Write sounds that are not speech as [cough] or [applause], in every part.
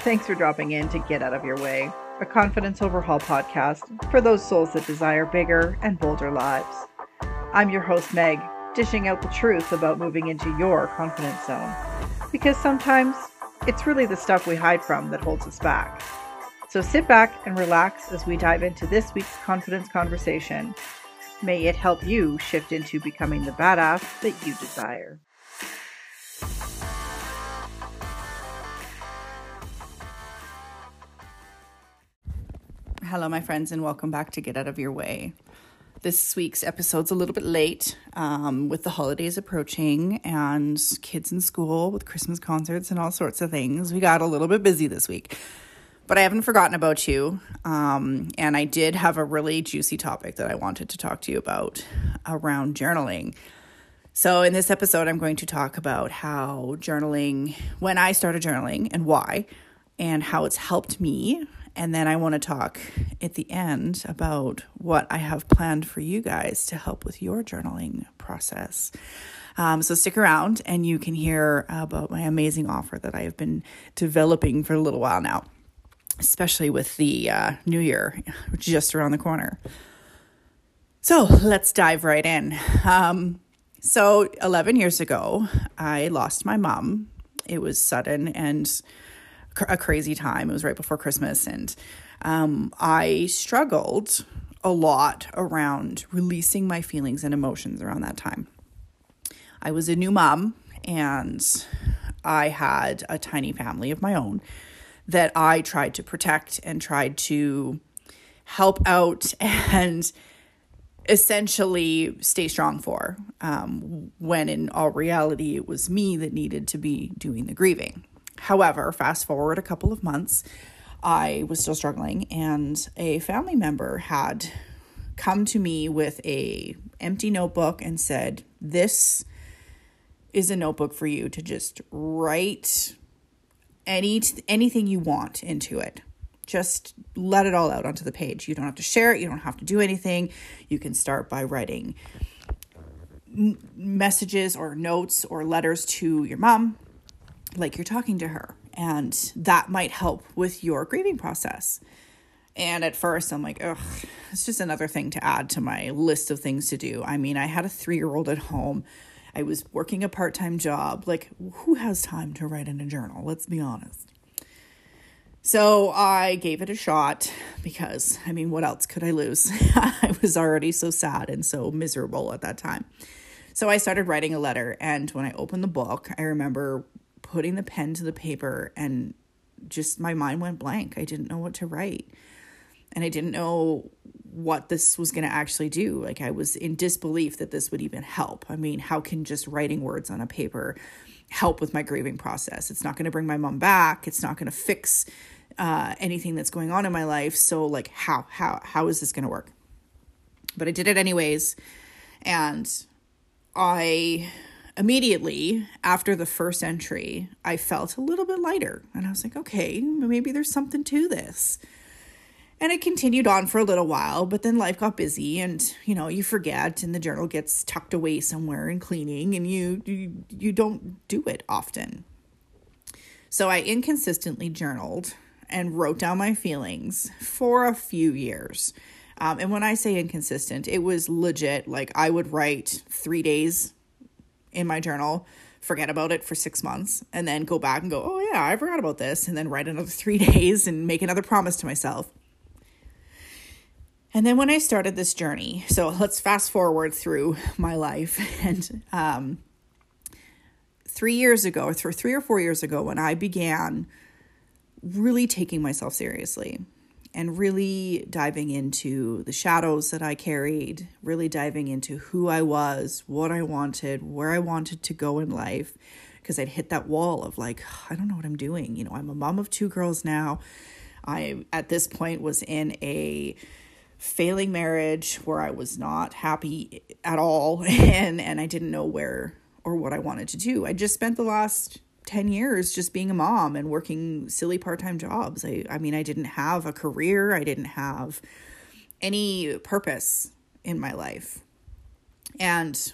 Thanks for dropping in to Get Out of Your Way, a confidence overhaul podcast for those souls that desire bigger and bolder lives. I'm your host, Meg, dishing out the truth about moving into your confidence zone. Because sometimes it's really the stuff we hide from that holds us back. So sit back and relax as we dive into this week's confidence conversation. May it help you shift into becoming the badass that you desire. Hello, my friends, and welcome back to Get Out of Your Way. This week's episode's a little bit late um, with the holidays approaching and kids in school with Christmas concerts and all sorts of things. We got a little bit busy this week, but I haven't forgotten about you. Um, and I did have a really juicy topic that I wanted to talk to you about around journaling. So, in this episode, I'm going to talk about how journaling, when I started journaling and why, and how it's helped me and then I want to talk at the end about what I have planned for you guys to help with your journaling process. Um, so stick around and you can hear about my amazing offer that I have been developing for a little while now, especially with the uh, new year just around the corner. So let's dive right in. Um, so 11 years ago, I lost my mom. It was sudden and a crazy time. It was right before Christmas, and um, I struggled a lot around releasing my feelings and emotions around that time. I was a new mom, and I had a tiny family of my own that I tried to protect and tried to help out [laughs] and essentially stay strong for um, when in all reality it was me that needed to be doing the grieving However, fast forward a couple of months, I was still struggling and a family member had come to me with a empty notebook and said, "This is a notebook for you to just write any anything you want into it. Just let it all out onto the page. You don't have to share it, you don't have to do anything. You can start by writing messages or notes or letters to your mom, like you're talking to her, and that might help with your grieving process. And at first, I'm like, ugh, it's just another thing to add to my list of things to do. I mean, I had a three year old at home. I was working a part time job. Like, who has time to write in a journal? Let's be honest. So I gave it a shot because, I mean, what else could I lose? [laughs] I was already so sad and so miserable at that time. So I started writing a letter. And when I opened the book, I remember putting the pen to the paper and just my mind went blank. I didn't know what to write. And I didn't know what this was going to actually do. Like I was in disbelief that this would even help. I mean, how can just writing words on a paper help with my grieving process? It's not going to bring my mom back. It's not going to fix uh, anything that's going on in my life. So like how how how is this going to work? But I did it anyways. And I immediately after the first entry, I felt a little bit lighter. And I was like, okay, maybe there's something to this. And it continued on for a little while, but then life got busy and, you know, you forget and the journal gets tucked away somewhere in cleaning and you you, you don't do it often. So I inconsistently journaled and wrote down my feelings for a few years. Um, and when I say inconsistent, it was legit. Like I would write three days in my journal, forget about it for six months, and then go back and go, oh, yeah, I forgot about this, and then write another [laughs] three days and make another promise to myself. And then when I started this journey, so let's fast forward through my life. [laughs] And um, three years ago, or three or four years ago, when I began really taking myself seriously, and really diving into the shadows that I carried, really diving into who I was, what I wanted, where I wanted to go in life. Because I'd hit that wall of like, I don't know what I'm doing. You know, I'm a mom of two girls now. I, at this point, was in a failing marriage where I was not happy at all [laughs] and, and I didn't know where or what I wanted to do. I just spent the last 10 years just being a mom and working silly part-time jobs. I I mean, I didn't have a career, I didn't have any purpose in my life. And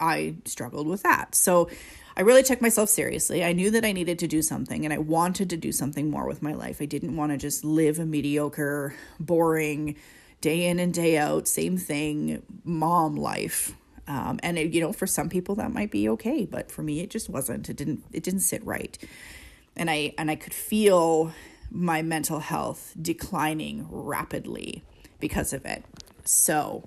I struggled with that. So I really took myself seriously. I knew that I needed to do something and I wanted to do something more with my life. I didn't want to just live a mediocre, boring, day in and day out, same thing, mom life. Um, and it, you know, for some people that might be okay, but for me, it just wasn't. It didn't. It didn't sit right, and I and I could feel my mental health declining rapidly because of it. So,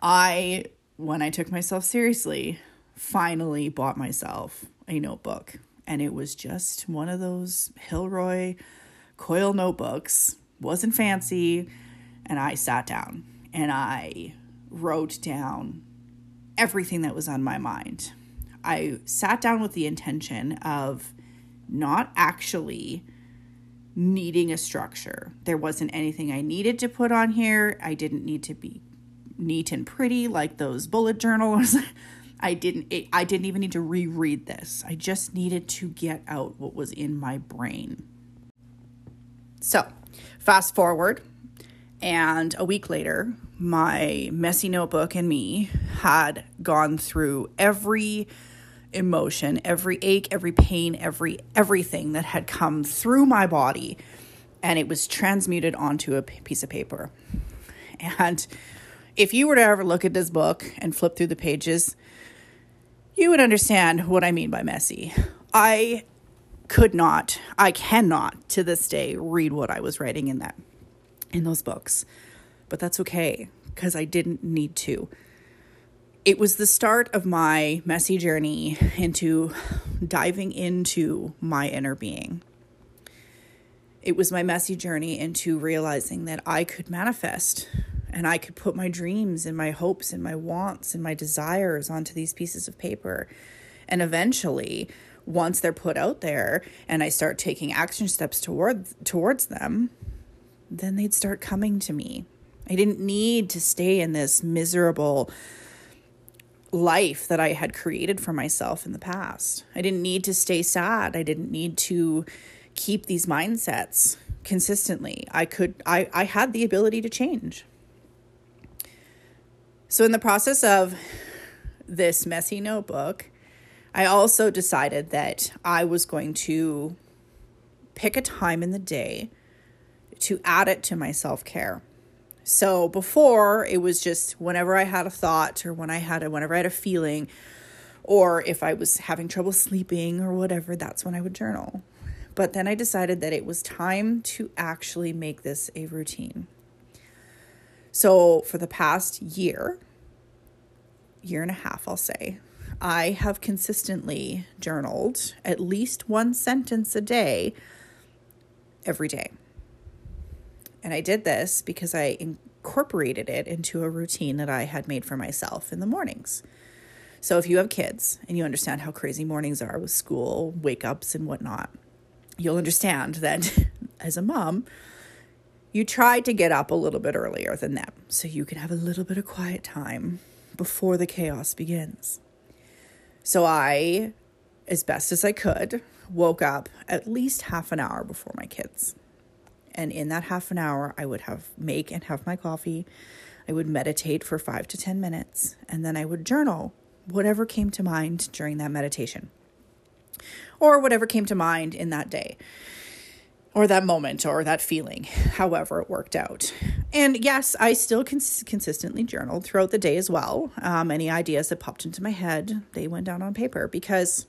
I, when I took myself seriously, finally bought myself a notebook, and it was just one of those Hilroy coil notebooks. wasn't fancy and I sat down and I wrote down everything that was on my mind. I sat down with the intention of not actually needing a structure. There wasn't anything I needed to put on here. I didn't need to be neat and pretty like those bullet journals. [laughs] I didn't it, I didn't even need to reread this. I just needed to get out what was in my brain. So, fast forward and a week later, my messy notebook and me had gone through every emotion, every ache, every pain, every everything that had come through my body and it was transmuted onto a piece of paper. And if you were to ever look at this book and flip through the pages, you would understand what I mean by messy. I could not, I cannot to this day read what I was writing in that in those books. But that's okay because I didn't need to. It was the start of my messy journey into diving into my inner being. It was my messy journey into realizing that I could manifest and I could put my dreams and my hopes and my wants and my desires onto these pieces of paper. And eventually, once they're put out there and I start taking action steps towards towards them, then they'd start coming to me. I didn't need to stay in this miserable life that I had created for myself in the past. I didn't need to stay sad. I didn't need to keep these mindsets consistently. I could I I had the ability to change. So in the process of this messy notebook, I also decided that I was going to pick a time in the day to add it to my self care. So before it was just whenever I had a thought or when I had a whenever I had a feeling or if I was having trouble sleeping or whatever, that's when I would journal. But then I decided that it was time to actually make this a routine. So for the past year, year and a half, I'll say, I have consistently journaled at least one sentence a day every day. And I did this because I incorporated it into a routine that I had made for myself in the mornings. So if you have kids and you understand how crazy mornings are with school, wake ups, and whatnot, you'll understand that [laughs] as a mom, you try to get up a little bit earlier than them so you can have a little bit of quiet time before the chaos begins. So I, as best as I could, woke up at least half an hour before my kids and in that half an hour i would have make and have my coffee i would meditate for 5 to 10 minutes and then i would journal whatever came to mind during that meditation or whatever came to mind in that day or that moment or that feeling, however it worked out. And yes, I still cons- consistently journaled throughout the day as well. Um, any ideas that popped into my head, they went down on paper because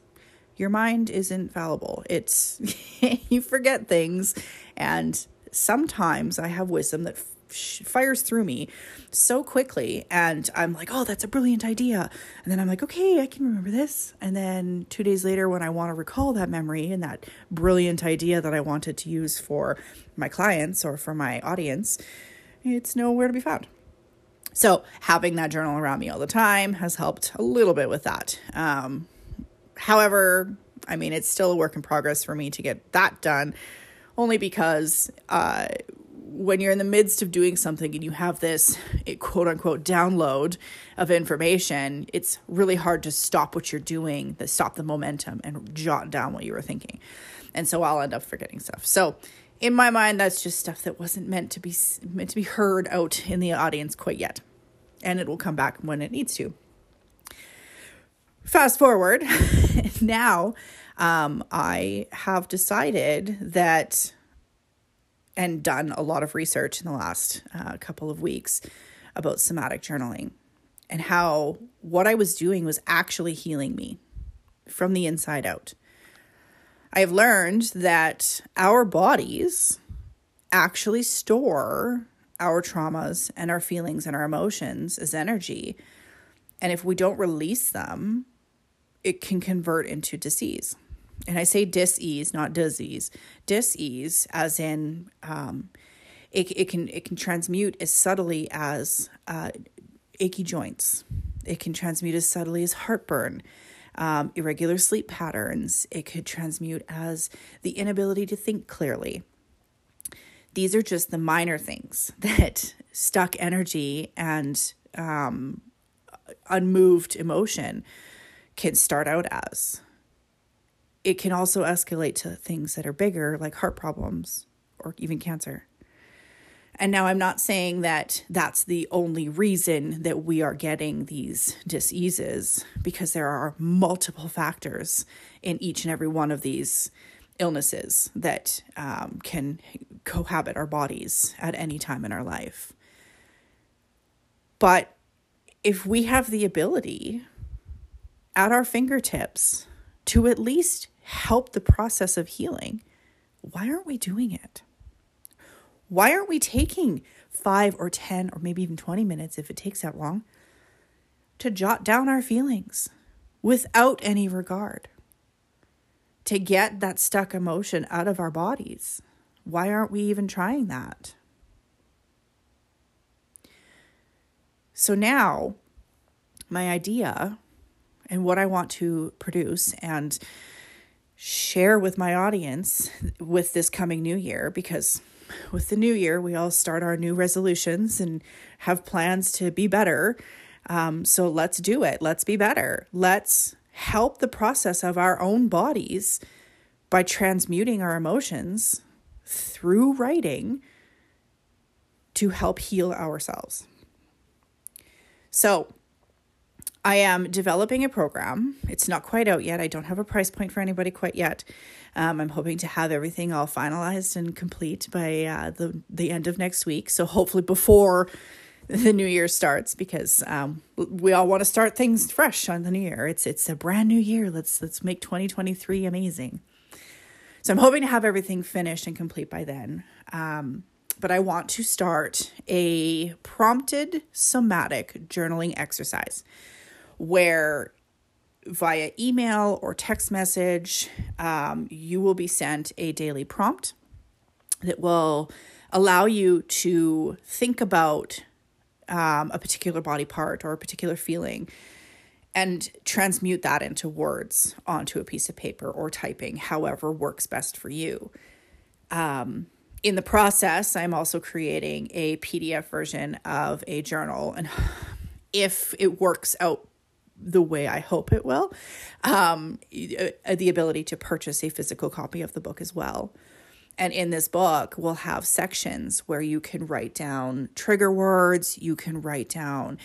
your mind isn't fallible. It's [laughs] you forget things and sometimes I have wisdom that f- fires through me so quickly and I'm like, "Oh, that's a brilliant idea." And then I'm like, "Okay, I can remember this." And then 2 days later when I want to recall that memory and that brilliant idea that I wanted to use for my clients or for my audience, it's nowhere to be found. So, having that journal around me all the time has helped a little bit with that. Um, however, I mean, it's still a work in progress for me to get that done only because uh, when you're in the midst of doing something and you have this quote unquote download of information, it's really hard to stop what you're doing, to stop the momentum and jot down what you were thinking. And so I'll end up forgetting stuff. So in my mind, that's just stuff that wasn't meant to be meant to be heard out in the audience quite yet, and it will come back when it needs to. fast forward, [laughs] now um, I have decided that and done a lot of research in the last uh, couple of weeks about somatic journaling and how what I was doing was actually healing me from the inside out. I have learned that our bodies actually store our traumas and our feelings and our emotions as energy. And if we don't release them, it can convert into disease. And I say dis-ease, not disease. Dis-ease, as in um, it, it can it can transmute as subtly as uh, achy joints. It can transmute as subtly as heartburn, um, irregular sleep patterns. It could transmute as the inability to think clearly. These are just the minor things [laughs] that stuck energy and um, unmoved emotion can start out as. It can also escalate to things that are bigger, like heart problems or even cancer. And now I'm not saying that that's the only reason that we are getting these diseases, because there are multiple factors in each and every one of these illnesses that um, can cohabit our bodies at any time in our life. But if we have the ability at our fingertips to at least help the process of healing, why aren't we doing it? Why aren't we taking five or 10 or maybe even 20 minutes if it takes that long to jot down our feelings without any regard? To get that stuck emotion out of our bodies. Why aren't we even trying that? So now, my idea and what I want to produce and share with my audience with this coming new year because with the new year, we all start our new resolutions and have plans to be better. Um, so let's do it. Let's be better. Let's help the process of our own bodies by transmuting our emotions through writing to help heal ourselves. So, I am developing a program. It's not quite out yet. I don't have a price point for anybody quite yet. Um, I'm hoping to have everything all finalized and complete by uh, the the end of next week. So hopefully before the new year starts, because um, we all want to start things fresh on the new year. It's it's a brand new year. Let's let's make 2023 amazing. So I'm hoping to have everything finished and complete by then. Um, but I want to start a prompted somatic journaling exercise where via email or text message, um, you will be sent a daily prompt that will allow you to think about um, a particular body part or a particular feeling and transmute that into words onto a piece of paper or typing, however works best for you. Um, in the process, I'm also creating a PDF version of a journal. And [sighs] if it works out the way I hope it will, um, uh, the ability to purchase a physical copy of the book as well. And in this book, we'll have sections where you can write down trigger words, you can write down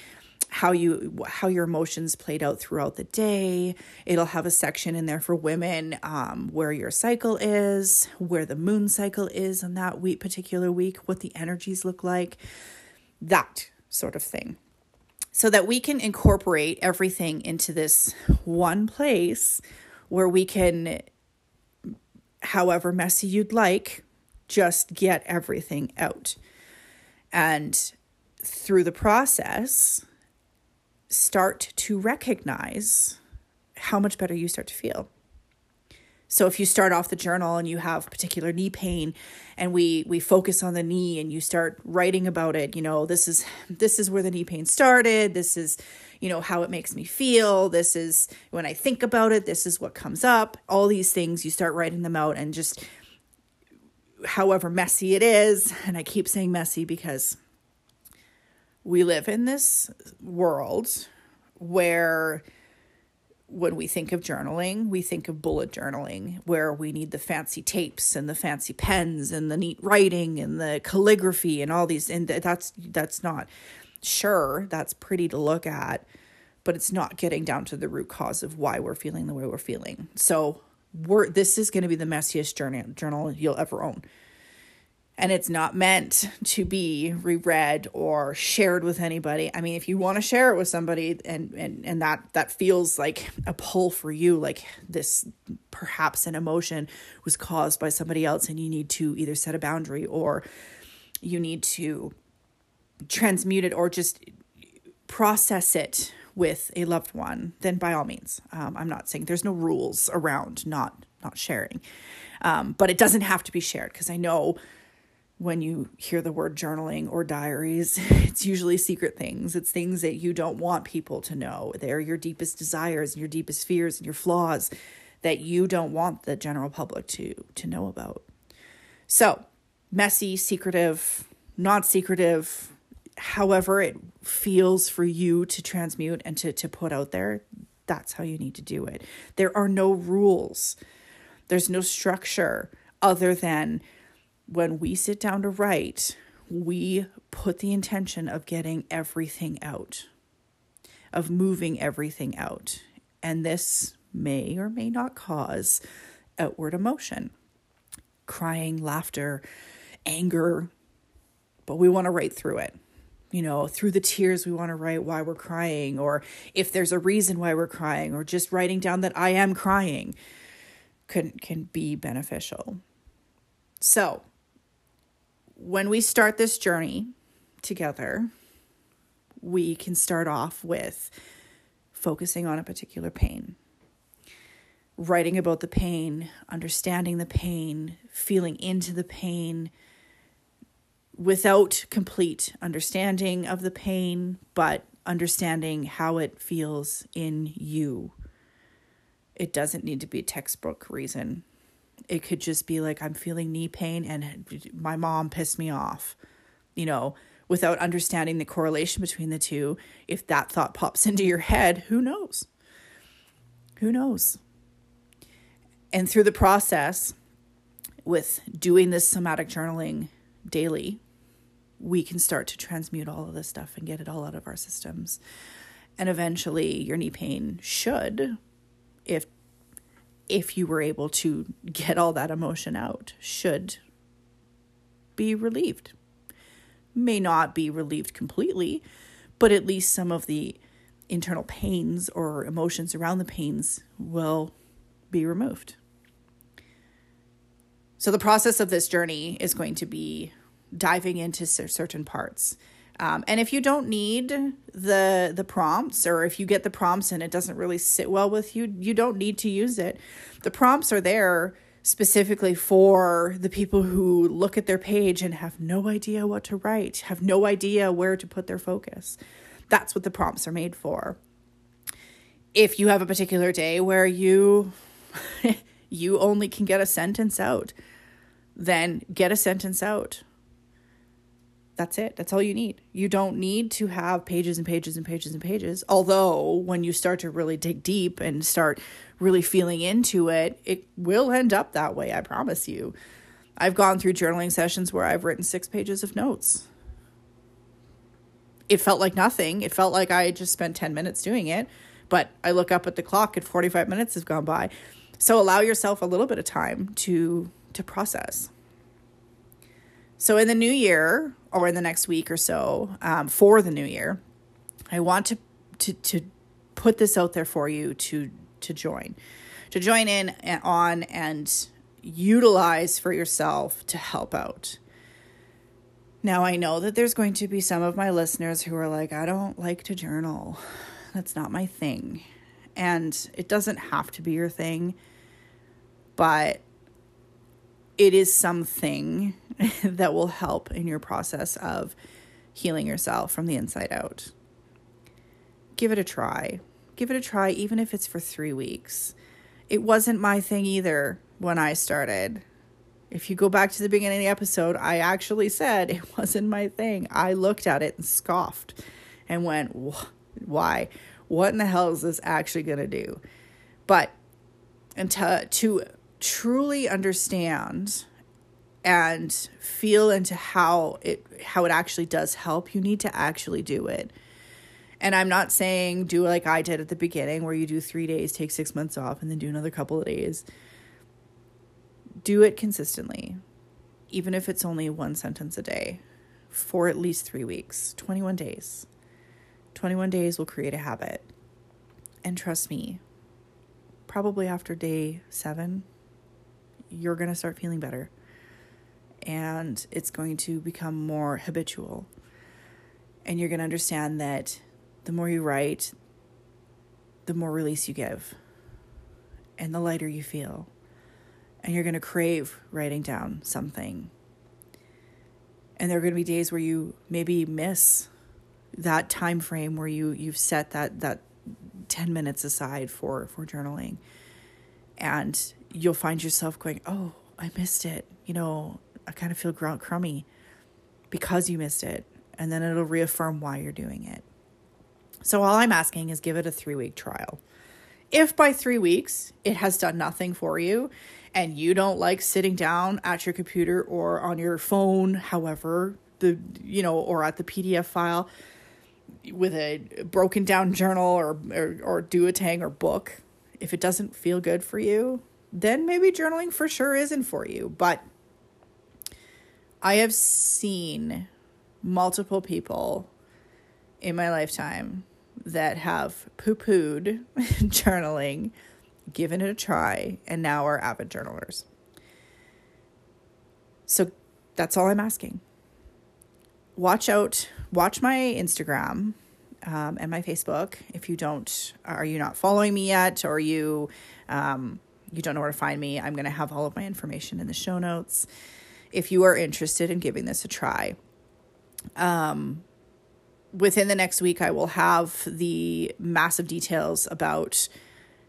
how you how your emotions played out throughout the day it'll have a section in there for women um, where your cycle is where the moon cycle is on that week particular week what the energies look like that sort of thing so that we can incorporate everything into this one place where we can, however messy you'd like, just get everything out. And through the process, start to recognize how much better you start to feel. So if you start off the journal and you have particular knee pain and we we focus on the knee and you start writing about it, you know, this is this is where the knee pain started, this is you know how it makes me feel, this is when I think about it, this is what comes up. All these things you start writing them out and just however messy it is, and I keep saying messy because we live in this world where when we think of journaling, we think of bullet journaling, where we need the fancy tapes and the fancy pens and the neat writing and the calligraphy and all these. And that's that's not sure that's pretty to look at, but it's not getting down to the root cause of why we're feeling the way we're feeling. So, we're this is going to be the messiest journal journal you'll ever own and it's not meant to be reread or shared with anybody. I mean, if you want to share it with somebody and and and that that feels like a pull for you, like this perhaps an emotion was caused by somebody else and you need to either set a boundary or you need to transmute it or just process it with a loved one, then by all means. Um, I'm not saying there's no rules around not not sharing, um, but it doesn't have to be shared because I know when you hear the word journaling or diaries, [laughs] it's usually secret things. It's things that you don't want people to know. They're your deepest desires and your deepest fears and your flaws that you don't want the general public to to know about. So, messy, secretive, not secretive, however it feels for you to transmute and to to put out there, that's how you need to do it. There are no rules. There's no structure other than when we sit down to write, we put the intention of getting everything out, of moving everything out. And this may or may not cause outward emotion crying, laughter, anger, but we want to write through it. You know, through the tears, we want to write why we're crying, or if there's a reason why we're crying, or just writing down that I am crying can, can be beneficial. So, when we start this journey together, we can start off with focusing on a particular pain, writing about the pain, understanding the pain, feeling into the pain without complete understanding of the pain, but understanding how it feels in you. It doesn't need to be a textbook reason it could just be like, I'm feeling knee pain and my mom pissed me off, you know, without understanding the correlation between the two. If that thought pops [laughs] into your head, who knows? Who knows? And through the process, with doing this somatic journaling daily, we can start to transmute all of this stuff and get it all out of our systems. And eventually, your knee pain should, if if you were able to get all that emotion out, should be relieved. May not be relieved completely, but at least some of the internal pains or emotions around the pains will be removed. So, the process of this journey is going to be diving into certain parts um, and if you don't need the the prompts, or if you get the prompts and it doesn't really sit well with you, you don't need to use it. The prompts are there specifically for the people who look at their page and have no idea what to write, have no idea where to put their focus. That's what the prompts are made for. If you have a particular day where you [laughs] you only can get a sentence out, then get a sentence out that's it. That's all you need. You don't need to have pages and pages and pages and pages. Although, when you start to really dig deep and start really feeling into it, it will end up that way, I promise you. I've gone through journaling sessions where I've written six pages of notes. It felt like nothing. It felt like I just spent 10 minutes doing it, but I look up at the clock and 45 minutes has gone by. So allow yourself a little bit of time to to process. So in the new year, or in the next week or so, um, for the new year, I want to to to put this out there for you to to join, to join in on and utilize for yourself to help out. Now I know that there's going to be some of my listeners who are like, I don't like to journal. That's not my thing. And it doesn't have to be your thing, but it is something [laughs] that will help in your process of healing yourself from the inside out. Give it a try. Give it a try, even if it's for three weeks. It wasn't my thing either when I started. If you go back to the beginning of the episode, I actually said [laughs] it wasn't my thing. I looked at it and scoffed and went, why? What in the hell is this actually going to do? But and to, to truly understand and feel into how it how it actually does help you need to actually do it And I'm not saying do like I did at the beginning, where you do three days, take six months off, and then do another couple of days. Do it consistently, even if it's only one sentence a day for at least three weeks, 21 days. 21 days will create a habit. And trust me, probably after day seven, you're going to start feeling better. And it's going to become more habitual. And you're going to understand that the more you write, the more release you give, and the lighter you feel. And you're going to crave writing down something. And there are going to be days where you maybe miss that time frame where you you've set that that 10 minutes aside for for journaling and you'll find yourself going oh i missed it you know i kind of feel crummy because you missed it and then it'll reaffirm why you're doing it. So all i'm asking is give it a three week trial. If by three weeks it has done nothing for you and you don't like sitting down at your computer or on your phone however the you know or at the pdf file with a broken down journal or or, or duotang or book if it doesn't feel good for you then maybe journaling for sure isn't for you but i have seen multiple people in my lifetime that have poo-pooed [laughs] journaling given it a try and now are avid journalers so that's all i'm asking watch out, watch my Instagram um, and my Facebook. If you don't, are you not following me yet, or you um, you don't know where to find me? I'm going to have all of my information in the show notes. If you are interested in giving this a try, um, within the next week, I will have the massive details about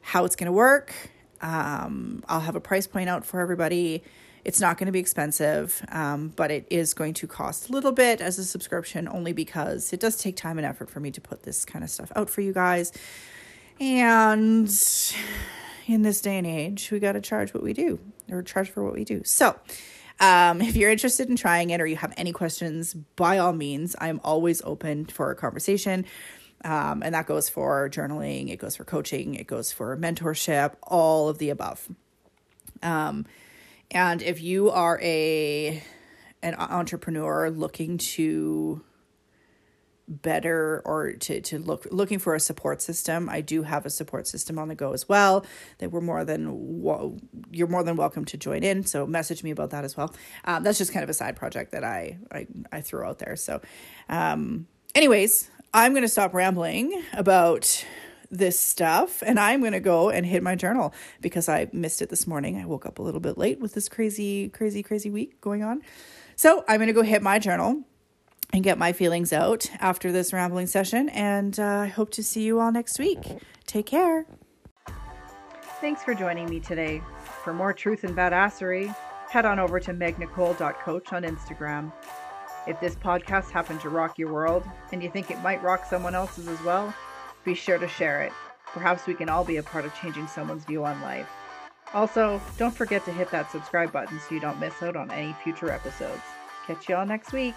how it's going to work. Um, I'll have a price point out for everybody. It's not going to be expensive, um, but it is going to cost a little bit as a subscription only because it does take time and effort for me to put this kind of stuff out for you guys. And in this day and age, we got to charge what we do or charge for what we do. So, um, if you're interested in trying it or you have any questions, by all means, I'm always open for a conversation. Um, and that goes for journaling, it goes for coaching, it goes for mentorship, all of the above. Um, and if you are a an entrepreneur looking to better or to, to look looking for a support system. I do have a support system on the go as well. That we're more than you're more than welcome to join in so message me about that as well. Um, that's just kind of a side project that i i, I threw out there. So um anyways i'm going to stop rambling about this stuff and I'm going to go and hit my journal because I missed it this morning. I woke up a little bit late with this crazy, crazy, crazy week going on. So I'm going to go hit my journal and get my feelings out after this rambling session. And uh, I hope to see you all next week. Take care. Thanks for joining me today. For more truth and badassery, head on over to megnicole.coach on Instagram. If this podcast happened to rock your world and you think it might rock someone else's as well, be sure to share it. Perhaps we can all be a part of changing someone's view on life. Also, don't forget to hit that subscribe button so you don't miss out on any future episodes. Catch y'all next week.